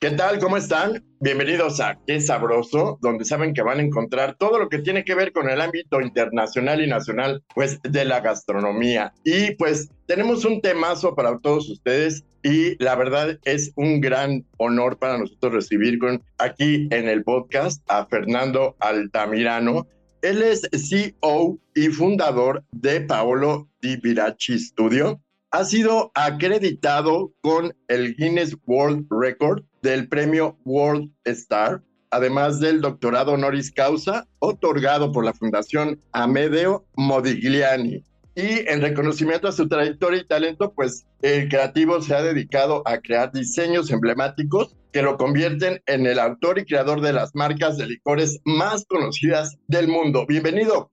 ¿Qué tal? ¿Cómo están? Bienvenidos a Qué Sabroso, donde saben que van a encontrar todo lo que tiene que ver con el ámbito internacional y nacional, pues de la gastronomía. Y pues tenemos un temazo para todos ustedes y la verdad es un gran honor para nosotros recibir aquí en el podcast a Fernando Altamirano. Él es CEO y fundador de Paolo Di Virachi Studio. Ha sido acreditado con el Guinness World Record del premio World Star, además del doctorado honoris causa otorgado por la Fundación Amedeo Modigliani. Y en reconocimiento a su trayectoria y talento, pues el creativo se ha dedicado a crear diseños emblemáticos que lo convierten en el autor y creador de las marcas de licores más conocidas del mundo. Bienvenido.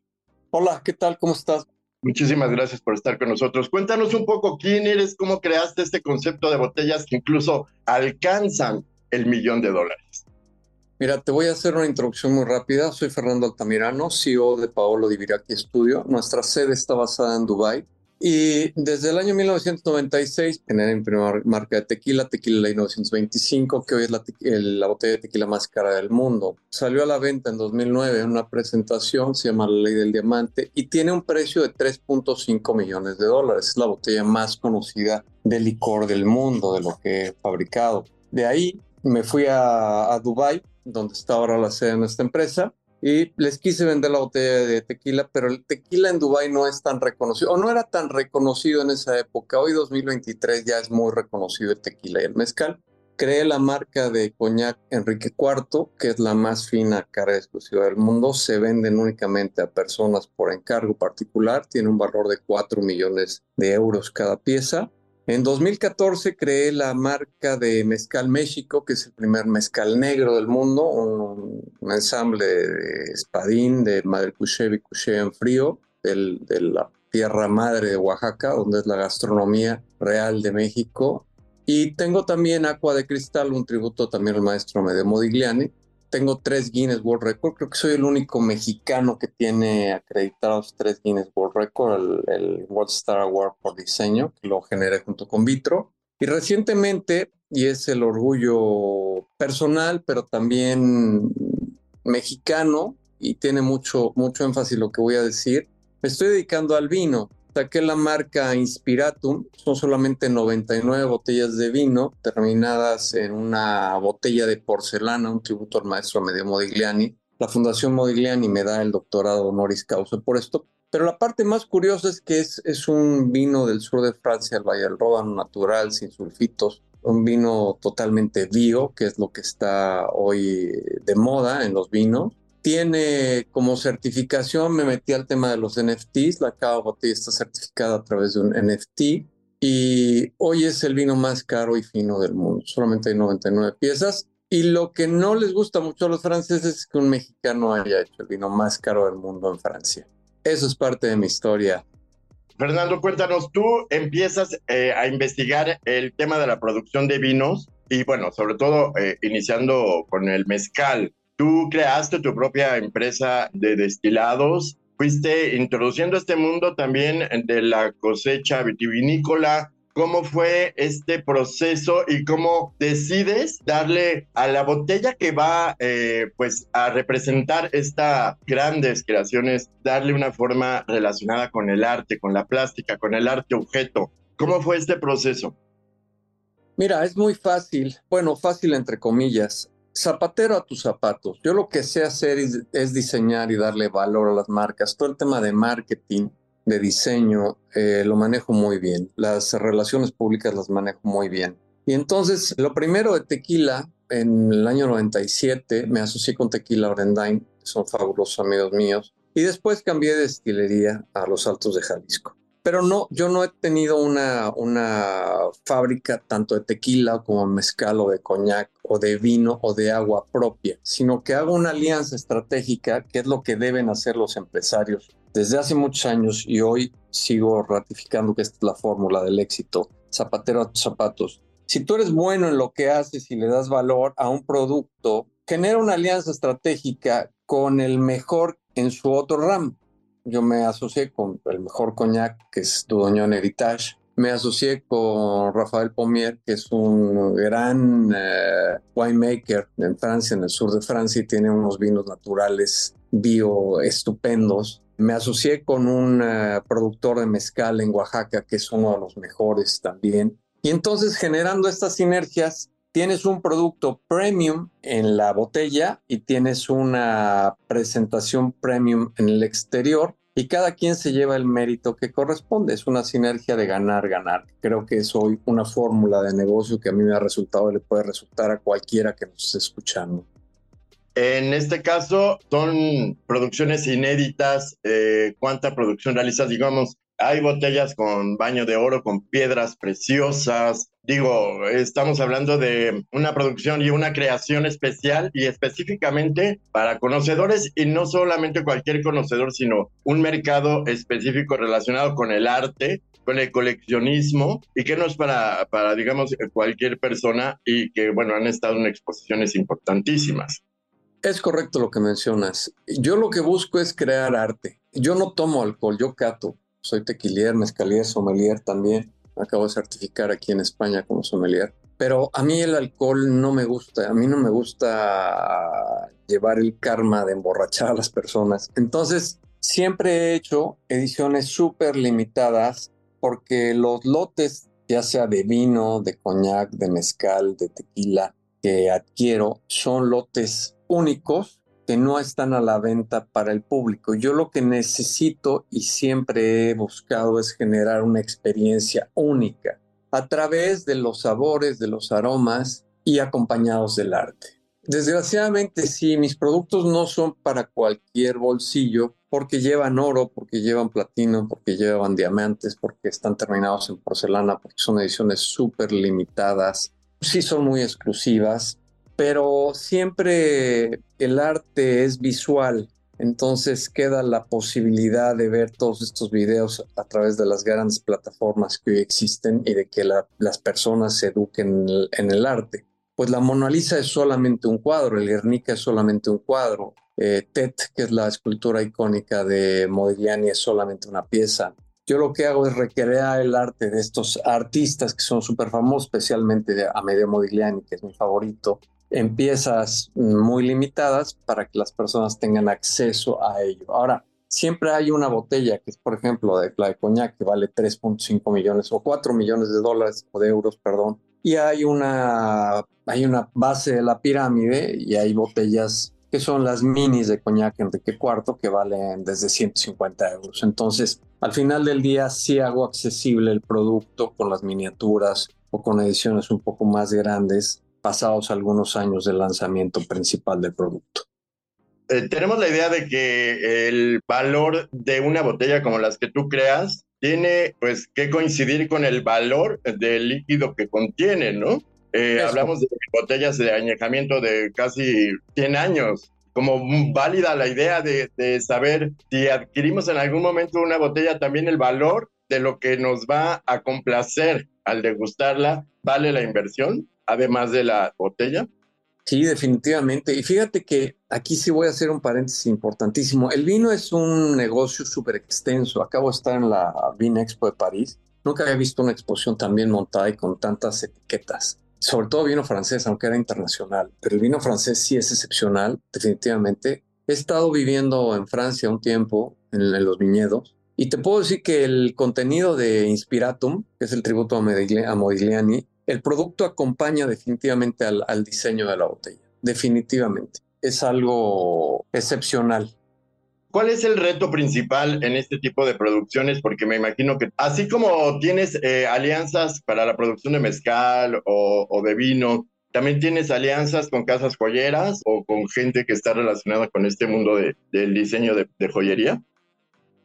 Hola, ¿qué tal? ¿Cómo estás? Muchísimas gracias por estar con nosotros. Cuéntanos un poco quién eres, cómo creaste este concepto de botellas que incluso alcanzan el millón de dólares. Mira, te voy a hacer una introducción muy rápida. Soy Fernando Altamirano, CEO de Paolo Di Viraki Studio. Nuestra sede está basada en Dubai y desde el año 1996 generé mi primera marca de tequila, Tequila Ley 925, que hoy es la, la, botella de tequila más cara del mundo. Salió a la venta en 2009 en una presentación, se llama La Ley del Diamante, y tiene un precio de 3.5 millones de dólares. Es la botella más conocida de licor del mundo, de lo que he fabricado. De ahí me fui a, a Dubai, donde está ahora la sede de nuestra empresa, y les quise vender la botella de tequila, pero el tequila en Dubai no es tan reconocido, o no era tan reconocido en esa época. Hoy 2023 ya es muy reconocido el tequila y el mezcal. Creé la marca de coñac Enrique IV, que es la más fina cara exclusiva del mundo. Se venden únicamente a personas por encargo particular. Tiene un valor de 4 millones de euros cada pieza. En 2014 creé la marca de Mezcal México, que es el primer mezcal negro del mundo, un, ensamble de espadín de Madre Cuché y Cuché en frío, de la tierra madre de Oaxaca, donde es la gastronomía real de México. Y tengo también Aqua de Cristal, un tributo también al maestro Medeo Modigliani, tengo tres Guinness World Record. Creo que soy el único mexicano que tiene acreditados tres Guinness World Record, el, World Star Award por diseño, que lo generé junto con Vitro. Y recientemente, y es el orgullo personal, pero también mexicano, y tiene mucho, mucho énfasis lo que voy a decir, me estoy dedicando al vino saqué la marca Inspiratum, son solamente 99 botellas de vino terminadas en una botella de porcelana, un tributo al maestro Medio Modigliani. La Fundación Modigliani me da el doctorado honoris causa por esto, pero la parte más curiosa es que es, es un vino del sur de Francia, el Valle del Ródano natural, sin sulfitos, un vino totalmente bio, que es lo que está hoy de moda en los vinos tiene como certificación, me metí al tema de los NFTs, la Cava Botella está certificada a través de un NFT y hoy es el vino más caro y fino del mundo, solamente hay 99 piezas. Y lo que no les gusta mucho a los franceses es que un mexicano haya hecho el vino más caro del mundo en Francia. Eso es parte de mi historia. Fernando, cuéntanos, tú empiezas eh, a investigar el tema de la producción de vinos y bueno, sobre todo eh, iniciando con el mezcal. Tú creaste tu propia empresa de destilados fuiste introduciendo este mundo también de la cosecha vitivinícola, ¿Cómo fue este proceso y cómo decides darle a la botella que va eh, pues a representar estas grandes creaciones, darle una forma relacionada con el arte, con la plástica, con el arte objeto? ¿Cómo fue este proceso? Mira, es muy fácil, bueno, fácil entre comillas. Zapatero a tus zapatos. Yo lo que sé hacer es diseñar y darle valor a las marcas. Todo el tema de marketing de diseño eh, lo manejo muy bien, las relaciones públicas las manejo muy bien. Y entonces, lo primero de tequila, en el año 97 me asocié con Tequila Orendain, son fabulosos amigos míos, y después cambié de destilería a los Altos de Jalisco. Pero no, yo no he tenido una, una fábrica tanto de tequila como mezcal o de coñac o de vino o de agua propia, sino que hago una alianza estratégica, que es lo que deben hacer los empresarios desde hace muchos años y hoy sigo ratificando que esta es la fórmula del éxito, zapatero a tus zapatos. Si tú eres bueno en lo que haces y le das valor a un producto, genera una alianza estratégica con el mejor en su otro RAM. Yo me asocié con el mejor coñac, que es Dudoñón Heritage. Me asocié con Rafael Pomier, que es un gran eh, winemaker en Francia, en el sur de Francia, y tiene unos vinos naturales bio estupendos. Me asocié con un eh, productor de mezcal en Oaxaca, que es uno de los mejores también. Y entonces generando estas sinergias, tienes un producto premium en la botella y tienes una presentación premium en el exterior y cada quien se lleva el mérito que corresponde. Es una sinergia de ganar, ganar. Creo que es hoy una fórmula de negocio que a mí me ha resultado y le puede resultar a cualquiera que nos esté escuchando. En este caso, son producciones inéditas. Eh, ¿Cuánta producción realizas? Digamos, hay botellas con baño de oro, con piedras preciosas. Digo, estamos hablando de una producción y una creación especial y específicamente para conocedores y no solamente cualquier conocedor, sino un mercado específico relacionado con el arte, con el coleccionismo y que no es para, para digamos, cualquier persona y que, bueno, han estado en exposiciones importantísimas. Es correcto lo que mencionas. Yo lo que busco es crear arte. Yo no tomo alcohol, yo cato. Soy tequilier, mezcalier, sommelier también. Acabo de certificar aquí en España como sommelier. Pero a mí el alcohol no me gusta. A mí no me gusta llevar el karma de emborrachar a las personas. Entonces, siempre he hecho ediciones súper limitadas porque los lotes, ya sea de vino, de coñac, de mezcal, de tequila, que adquiero, son lotes únicos que no están a la venta para el público. Yo lo que necesito y siempre he buscado es generar una experiencia única a través de los sabores, de los aromas y acompañados del arte. Desgraciadamente, sí, mis productos no son para cualquier bolsillo porque llevan oro, porque llevan platino, porque llevan diamantes, porque están terminados en porcelana, porque son ediciones súper limitadas. Sí son muy exclusivas, pero siempre el arte es visual, entonces queda la posibilidad de ver todos estos videos a través de las grandes plataformas que hoy existen y de que las personas se eduquen en el, arte. Pues la Mona Lisa es solamente un cuadro, el Guernica es solamente un cuadro, eh, Tet, que es la escultura icónica de Modigliani, es solamente una pieza. Yo lo que hago es recrear el arte de estos artistas que son súper famosos, especialmente de Amedeo Modigliani, que es mi favorito, en piezas muy limitadas para que las personas tengan acceso a ello. Ahora, siempre hay una botella que es, por ejemplo, de la de coñac que vale 3.5 millones o 4 millones de dólares o de euros, perdón. Y hay una, hay una base de la pirámide y hay botellas que son las minis de coñac Enrique IV que valen desde 150 euros. Entonces, al final del día sí hago accesible el producto con las miniaturas o con ediciones un poco más grandes pasados algunos años del lanzamiento principal del producto. Eh, tenemos la idea de que el valor de una botella como las que tú creas tiene pues que coincidir con el valor del líquido que contiene, ¿no? Eh, hablamos de botellas de añejamiento de casi 100 años. Como válida la idea de, de saber si adquirimos en algún momento una botella, también el valor de lo que nos va a complacer al degustarla, ¿vale la inversión? Además de la botella? Sí, definitivamente. Y fíjate que aquí sí voy a hacer un paréntesis importantísimo. El vino es un negocio súper extenso. Acabo de estar en la Vin Expo de París. Nunca había visto una exposición tan bien montada y con tantas etiquetas. Sobre todo vino francés, aunque era internacional. Pero el vino francés sí es excepcional, definitivamente. He estado viviendo en Francia un tiempo, en, los viñedos, y te puedo decir que el contenido de Inspiratum, que es el tributo a, Modigliani, el producto acompaña definitivamente al, diseño de la botella, definitivamente. Es algo excepcional. ¿Cuál es el reto principal en este tipo de producciones? Porque me imagino que así como tienes eh, alianzas para la producción de mezcal o, de vino, también tienes alianzas con casas joyeras o con gente que está relacionada con este mundo del diseño de, de joyería.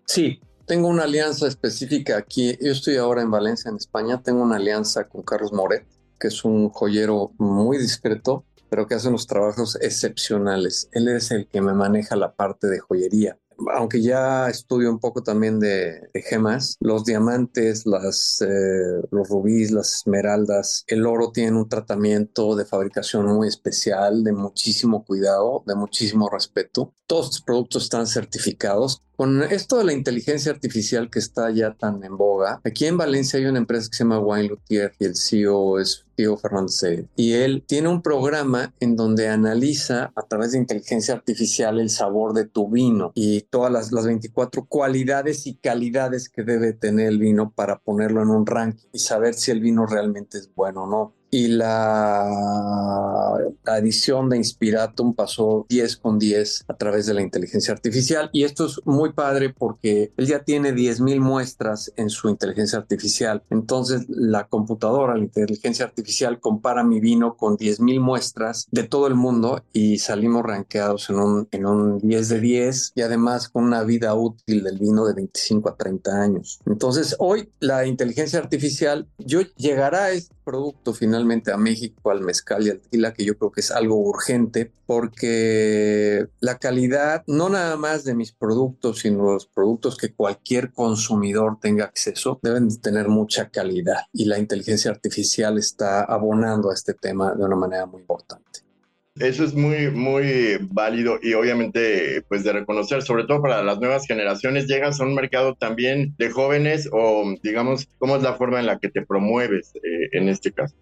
Sí, tengo una alianza específica aquí. Yo estoy ahora en Valencia, en España. Tengo una alianza con Carlos Moret, que es un joyero muy discreto, pero que hace unos trabajos excepcionales. Él es el que me maneja la parte de joyería aunque ya estudio un poco también de, gemas, los diamantes, eh, los rubíes, las esmeraldas, el oro tienen un tratamiento de fabricación muy especial, de muchísimo cuidado, de muchísimo respeto. Todos estos productos están certificados. Con esto de la inteligencia artificial que está ya tan en boga, aquí en Valencia hay una empresa que se llama Wine Luthier y el CEO es Y él tiene un programa en donde analiza a través de inteligencia artificial el sabor de tu vino y todas las, las 24 cualidades y calidades que debe tener el vino para ponerlo en un ranking y saber si el vino realmente es bueno o no y la, edición de Inspiratum pasó 10 con 10 a través de la inteligencia artificial y esto es muy padre porque él ya tiene 10.000 muestras en su inteligencia artificial. Entonces la computadora, la inteligencia artificial compara mi vino con 10.000 muestras de todo el mundo y salimos rankeados en un, en un 10 de 10 y además con una vida útil del vino de 25 a 30 años. Entonces hoy la inteligencia artificial, yo llegará a producto final a México, al mezcal y al tequila, que yo creo que es algo urgente, porque la calidad, no nada más de mis productos, sino los productos que cualquier consumidor tenga acceso, deben tener mucha calidad y la inteligencia artificial está abonando a este tema de una manera muy importante. Eso es muy, muy válido y obviamente pues de reconocer, sobre todo para las nuevas generaciones, llegas a un mercado también de jóvenes o digamos, ¿cómo es la forma en la que te promueves eh, en este caso?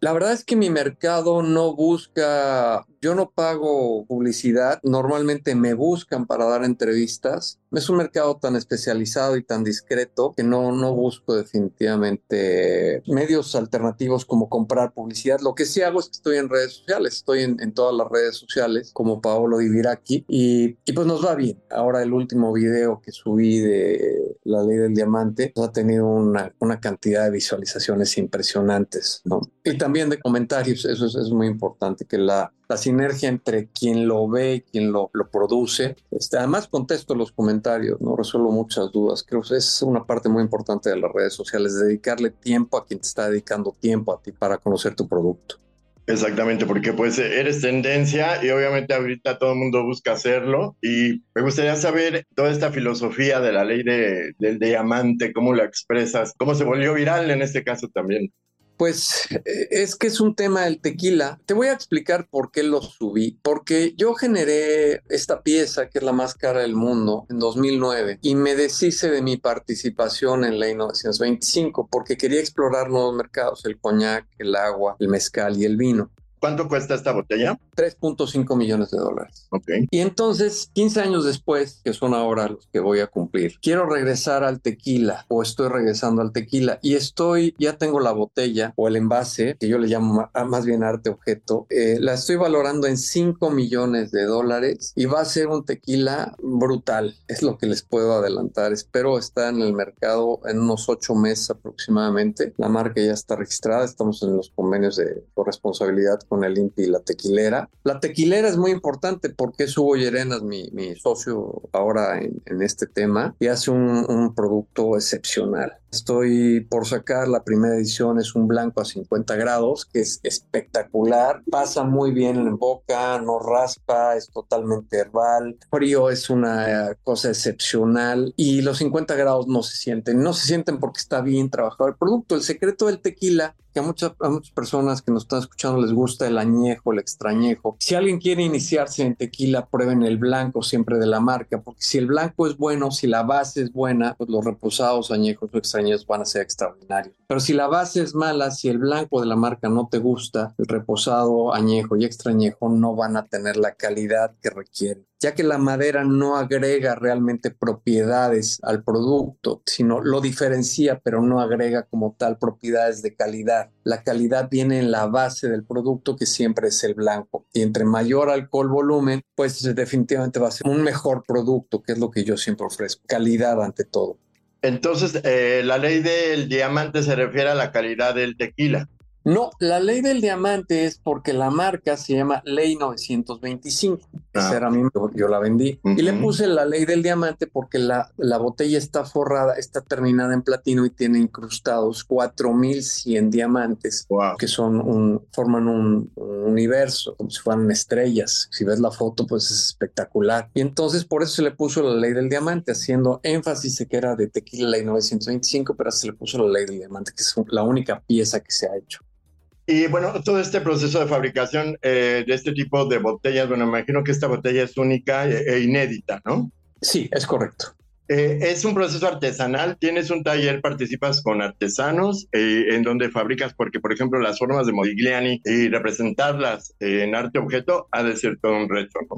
La verdad es que mi mercado no busca, yo no pago publicidad, normalmente me buscan para dar entrevistas es un mercado tan especializado y tan discreto que no, no busco definitivamente medios alternativos como comprar publicidad. Lo que sí hago es que estoy en redes sociales, estoy en, todas las redes sociales como Paolo Di Viraki y, y, pues nos va bien. Ahora el último video que subí de la ley del diamante pues, ha tenido una, una cantidad de visualizaciones impresionantes, ¿no? Y también de comentarios, eso es, es muy importante, que la, la sinergia entre quien lo ve y quien lo, lo produce. Este, además contesto los comentarios, no resuelvo muchas dudas. Creo que es una parte muy importante de las redes sociales, dedicarle tiempo a quien te está dedicando tiempo a ti para conocer tu producto. Exactamente, porque pues eres tendencia y obviamente ahorita todo el mundo busca hacerlo y me gustaría saber toda esta filosofía de la ley de, del diamante, cómo la expresas, cómo se volvió viral en este caso también. Pues eh, es que es un tema del tequila. Te voy a explicar por qué lo subí. Porque yo generé esta pieza, que es la más cara del mundo, en 2009, y me deshice de mi participación en Ley 925 porque quería explorar nuevos mercados, el coñac, el agua, el mezcal y el vino. ¿Cuánto cuesta esta botella? 3.5 millones de dólares. Ok. Y entonces, 15 años después, que son ahora los que voy a cumplir, quiero regresar al tequila o estoy regresando al tequila y estoy, ya tengo la botella o el envase, que yo le llamo más bien arte objeto, eh, la estoy valorando en 5 millones de dólares y va a ser un tequila brutal. Es lo que les puedo adelantar. Espero estar en el mercado en unos 8 meses aproximadamente. La marca ya está registrada, estamos en los convenios de corresponsabilidad con el INPI y la tequilera. La tequilera es muy importante porque es Hugo Llerenas, mi, socio ahora en, en, este tema, y hace un, un producto excepcional. Estoy por sacar la primera edición, es un blanco a 50 grados, que es espectacular, pasa muy bien en boca, no raspa, es totalmente herbal, frío es una cosa excepcional y los 50 grados no se sienten, no se sienten porque está bien trabajado el producto. El secreto del tequila, que a muchas, a muchas personas que nos están escuchando les gusta, el añejo, el extrañejo. Si alguien quiere iniciarse en tequila, prueben el blanco siempre de la marca, porque si el blanco es bueno, si la base es buena, pues los reposados, añejos o extrañejos van a ser extraordinarios. Pero si la base es mala, si el blanco de la marca no te gusta, el reposado, añejo y extrañejo no van a tener la calidad que requieren ya que la madera no agrega realmente propiedades al producto, sino lo diferencia, pero no agrega como tal propiedades de calidad. La calidad viene en la base del producto, que siempre es el blanco. Y entre mayor alcohol volumen, pues definitivamente va a ser un mejor producto, que es lo que yo siempre ofrezco. Calidad ante todo. Entonces, eh, la ley del diamante se refiere a la calidad del tequila. No, la ley del diamante es porque la marca se llama Ley 925. Ah. Esa era mi, yo la vendí. Y le puse la ley del diamante porque la, la botella está forrada, está terminada en platino y tiene incrustados 4100 diamantes que son un, forman un, universo, como si fueran estrellas. Si ves la foto, pues es espectacular. Y entonces por eso se le puso la ley del diamante, haciendo énfasis de que era de tequila ley 925, pero se le puso la ley del diamante, que es la única pieza que se ha hecho. Y bueno, todo este proceso de fabricación eh, de este tipo de botellas, bueno, me imagino que esta botella es única e, e inédita, ¿no? Sí, es correcto. Eh, es un proceso artesanal, tienes un taller, participas con artesanos eh, en donde fabricas, porque por ejemplo las formas de Modigliani y representarlas en arte objeto ha de ser todo un reto, ¿no?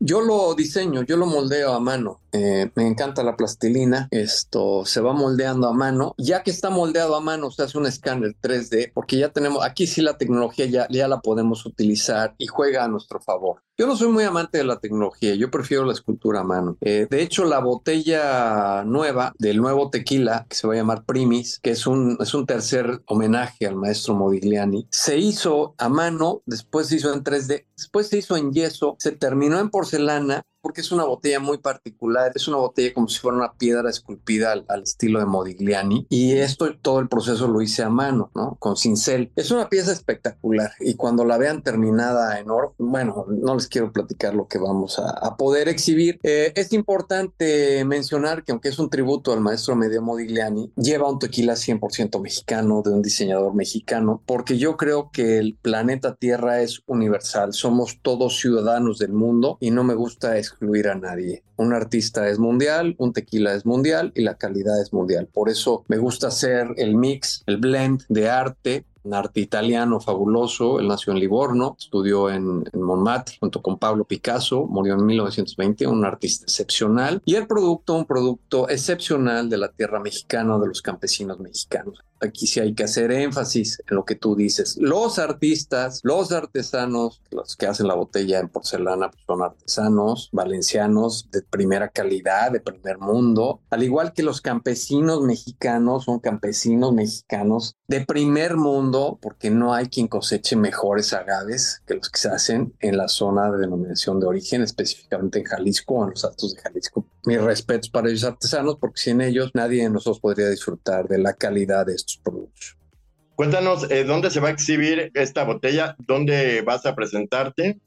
Yo lo diseño, yo lo moldeo a mano. Eh, me encanta la plastilina. Esto se va moldeando a mano. Ya que está moldeado a mano, se hace un escáner 3D, porque ya tenemos, aquí sí la tecnología ya, ya la podemos utilizar y juega a nuestro favor. Yo no soy muy amante de la tecnología, yo prefiero la escultura a mano. Eh, de hecho, la botella nueva del nuevo tequila, que se va a llamar Primis, que es un, es un tercer homenaje al maestro Modigliani, se hizo a mano, después se hizo en 3D, después se hizo en yeso, se terminó en porcelana porcelana porque es una botella muy particular, es una botella como si fuera una piedra esculpida al, estilo de Modigliani y esto todo el proceso lo hice a mano, ¿no? Con cincel. Es una pieza espectacular y cuando la vean terminada en oro, bueno, no les quiero platicar lo que vamos a, poder exhibir. Eh, es importante mencionar que aunque es un tributo al maestro Medio Modigliani, lleva un tequila 100% mexicano de un diseñador mexicano, porque yo creo que el planeta Tierra es universal, somos todos ciudadanos del mundo y no me gusta excluir a nadie. Un artista es mundial, un tequila es mundial y la calidad es mundial. Por eso me gusta hacer el mix, el blend de arte un arte italiano fabuloso. Él nació en Livorno, estudió en, en, Montmartre junto con Pablo Picasso, murió en 1920, un artista excepcional. Y el producto, un producto excepcional de la tierra mexicana, de los campesinos mexicanos aquí sí hay que hacer énfasis en lo que tú dices. Los artistas, los artesanos, los que hacen la botella en porcelana, pues son artesanos valencianos de primera calidad, de primer mundo, al igual que los campesinos mexicanos, son campesinos mexicanos de primer mundo, porque no hay quien coseche mejores agaves que los que se hacen en la zona de denominación de origen, específicamente en Jalisco, en los altos de Jalisco. Mis respetos para ellos artesanos, porque sin ellos nadie de nosotros podría disfrutar de la calidad de estos productos. Cuéntanos, eh, ¿dónde se va a exhibir esta botella? ¿Dónde vas a presentarte?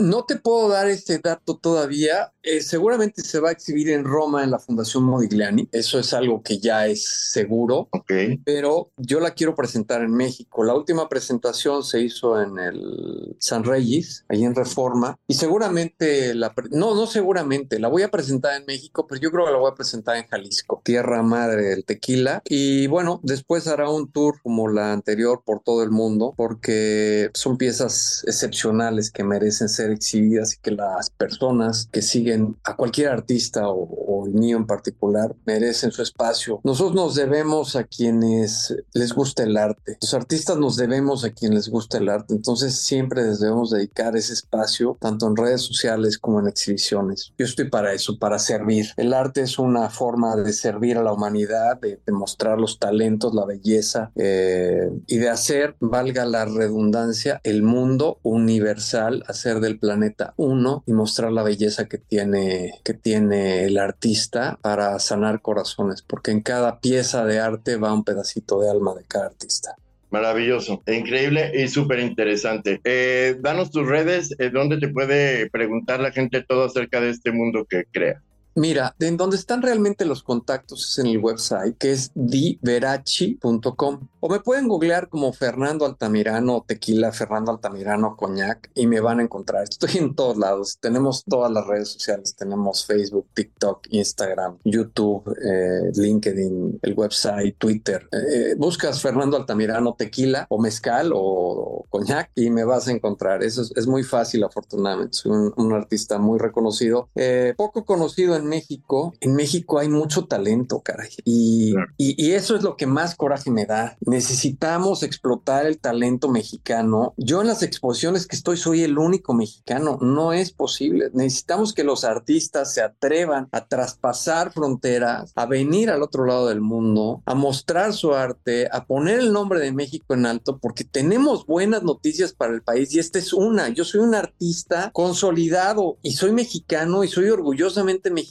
No te puedo dar este dato todavía. Eh, seguramente se va a exhibir en Roma en la Fundación Modigliani. Eso es algo que ya es seguro. Ok. Pero yo la quiero presentar en México. La última presentación se hizo en el San Reyes, ahí en Reforma. Y seguramente, la no, no seguramente, la voy a presentar en México, pero yo creo que la voy a presentar en Jalisco, tierra madre del tequila. Y bueno, después hará un tour como la anterior por todo el mundo, porque son piezas excepcionales que merecen ser exhibidas y que las personas que siguen a cualquier artista o, el mío en particular merecen su espacio. Nosotros nos debemos a quienes les gusta el arte. Los artistas nos debemos a quienes les gusta el arte. Entonces siempre les debemos dedicar ese espacio, tanto en redes sociales como en exhibiciones. Yo estoy para eso, para servir. El arte es una forma de servir a la humanidad, de, mostrar los talentos, la belleza eh, y de hacer, valga la redundancia, el mundo universal, hacer del planeta uno y mostrar la belleza que tiene, que tiene el artista para sanar corazones, porque en cada pieza de arte va un pedacito de alma de cada artista. Maravilloso, increíble y súper interesante. Eh, danos tus redes, eh, donde te puede preguntar la gente todo acerca de este mundo que crea. Mira, en donde están realmente los contactos es en el website, que es diverachi.com. O me pueden googlear como Fernando Altamirano Tequila, Fernando Altamirano Coñac y me van a encontrar. Estoy en todos lados. Tenemos todas las redes sociales. Tenemos Facebook, TikTok, Instagram, YouTube, eh, LinkedIn, el website, Twitter. Eh, buscas Fernando Altamirano Tequila o Mezcal o, Coñac y me vas a encontrar. Eso es, muy fácil, afortunadamente. Soy un, artista muy reconocido. Eh, poco conocido en México. En México hay mucho talento, caray. Y, y eso es lo que más coraje me da necesitamos explotar el talento mexicano. Yo en las exposiciones que estoy soy el único mexicano, no es posible. Necesitamos que los artistas se atrevan a traspasar fronteras, a venir al otro lado del mundo, a mostrar su arte, a poner el nombre de México en alto, porque tenemos buenas noticias para el país y esta es una. Yo soy un artista consolidado y soy mexicano y soy orgullosamente mexicano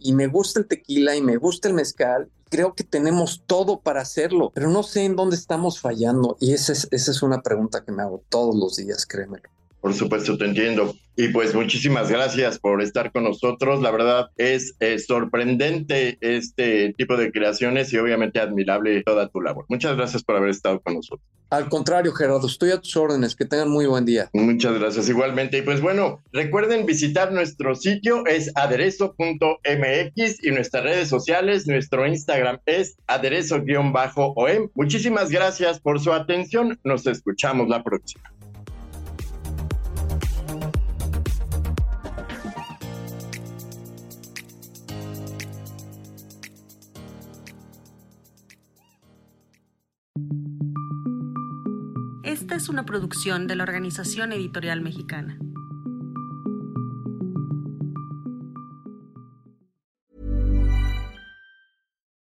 y me gusta el tequila y me gusta el mezcal creo que tenemos todo para hacerlo, pero no sé en dónde estamos fallando. Y esa es, esa es una pregunta que me hago todos los días, créemelo. Por supuesto, te entiendo. Y pues muchísimas gracias por estar con nosotros. La verdad es, sorprendente este tipo de creaciones y obviamente admirable toda tu labor. Muchas gracias por haber estado con nosotros. Al contrario, Gerardo, estoy a tus órdenes. Que tengan muy buen día. Muchas gracias igualmente. Y pues bueno, recuerden visitar nuestro sitio, es aderezo.mx y nuestras redes sociales, nuestro Instagram es aderezo-om. Muchísimas gracias por su atención. Nos escuchamos la próxima. Esta es una producción de la Organización Editorial Mexicana.